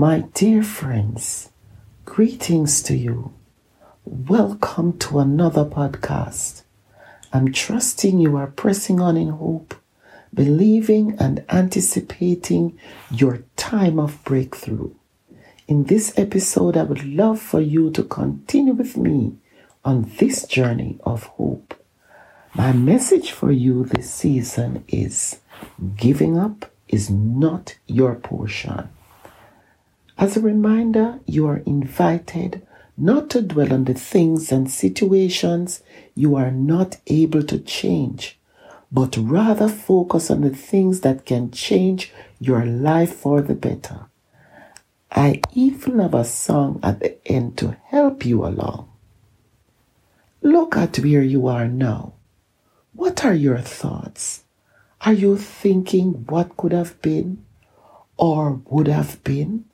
My dear friends, greetings to you. Welcome to another podcast. I'm trusting you are pressing on in hope, believing and anticipating your time of breakthrough. In this episode, I would love for you to continue with me on this journey of hope. My message for you this season is giving up is not your portion. As a reminder, you are invited not to dwell on the things and situations you are not able to change, but rather focus on the things that can change your life for the better. I even have a song at the end to help you along. Look at where you are now. What are your thoughts? Are you thinking what could have been or would have been?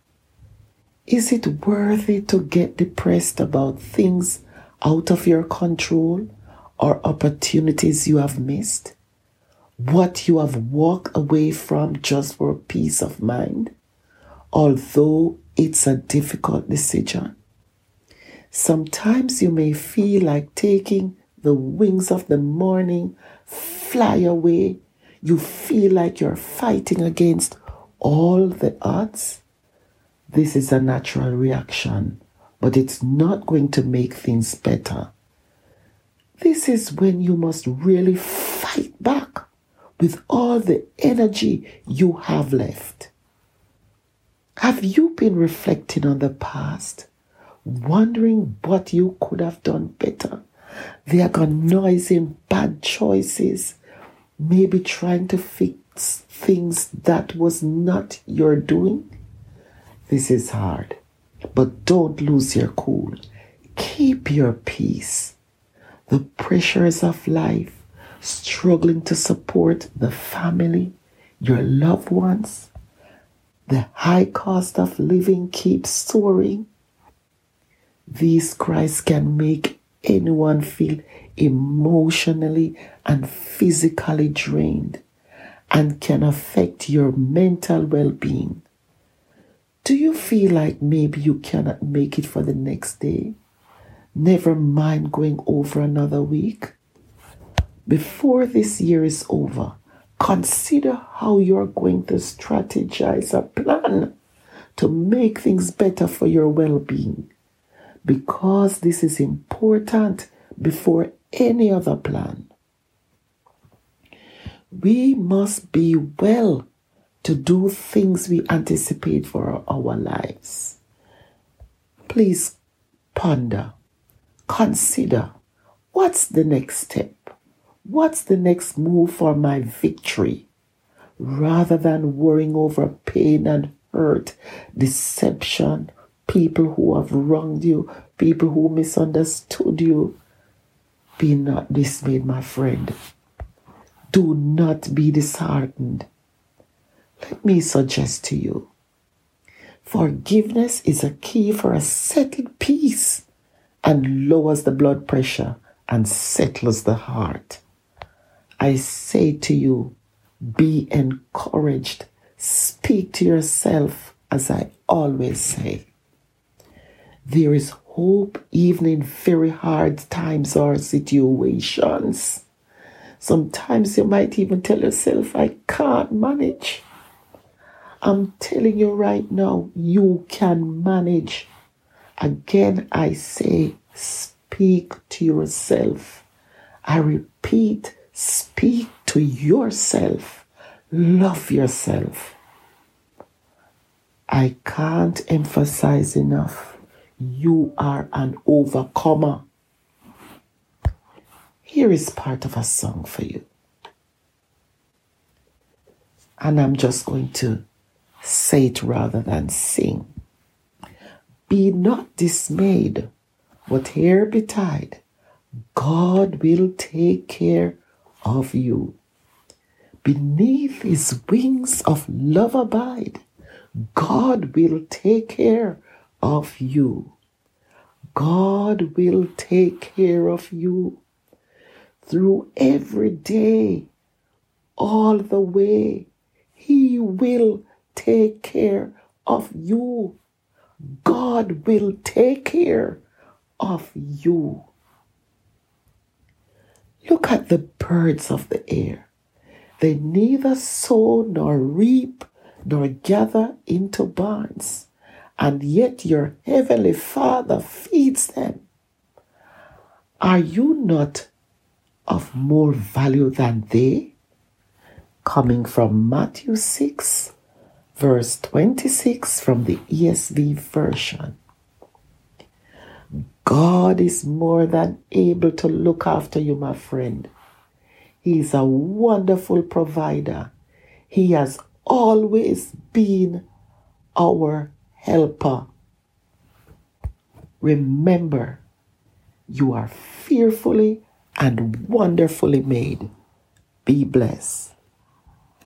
Is it worthy to get depressed about things out of your control or opportunities you have missed? What you have walked away from just for peace of mind? Although it's a difficult decision. Sometimes you may feel like taking the wings of the morning, fly away. You feel like you're fighting against all the odds. This is a natural reaction, but it's not going to make things better. This is when you must really fight back with all the energy you have left. Have you been reflecting on the past, wondering what you could have done better? The agonizing bad choices, maybe trying to fix things that was not your doing? This is hard, but don't lose your cool. Keep your peace. The pressures of life, struggling to support the family, your loved ones, the high cost of living keeps soaring. These cries can make anyone feel emotionally and physically drained and can affect your mental well being. Do you feel like maybe you cannot make it for the next day? Never mind going over another week. Before this year is over, consider how you're going to strategize a plan to make things better for your well being. Because this is important before any other plan. We must be well to do things we anticipate for our lives. Please ponder, consider what's the next step? What's the next move for my victory? Rather than worrying over pain and hurt, deception, people who have wronged you, people who misunderstood you, be not dismayed, my friend. Do not be disheartened let me suggest to you forgiveness is a key for a settled peace and lowers the blood pressure and settles the heart. I say to you, be encouraged. Speak to yourself, as I always say. There is hope even in very hard times or situations. Sometimes you might even tell yourself, I can't manage. I'm telling you right now, you can manage. Again, I say, speak to yourself. I repeat, speak to yourself. Love yourself. I can't emphasize enough. You are an overcomer. Here is part of a song for you. And I'm just going to Say it rather than sing. Be not dismayed, whate'er betide, God will take care of you. Beneath his wings of love abide, God will take care of you. God will take care of you through every day, all the way. He will take care of you. God will take care of you. Look at the birds of the air. They neither sow nor reap nor gather into barns, and yet your heavenly Father feeds them. Are you not of more value than they? Coming from Matthew 6, verse 26 from the ESV version. God is more than able to look after you, my friend. He is a wonderful provider. He has always been our helper. Remember, you are fearfully and wonderfully made. Be blessed.